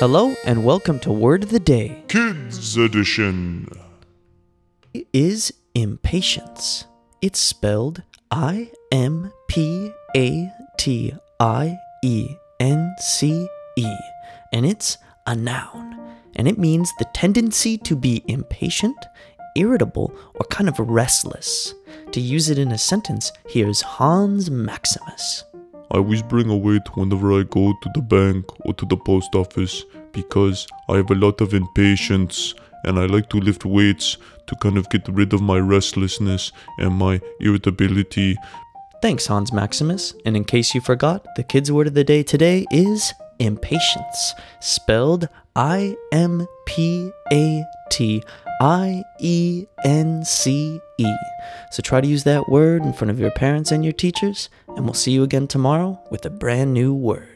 Hello and welcome to Word of the Day. Kids Edition. It is impatience. It's spelled I M P A T I E N C E, and it's a noun. And it means the tendency to be impatient, irritable, or kind of restless. To use it in a sentence, here's Hans Maximus. I always bring a weight whenever I go to the bank or to the post office because I have a lot of impatience and I like to lift weights to kind of get rid of my restlessness and my irritability. Thanks, Hans Maximus. And in case you forgot, the kids' word of the day today is impatience, spelled I M P A T I E N C E. So try to use that word in front of your parents and your teachers, and we'll see you again tomorrow with a brand new word.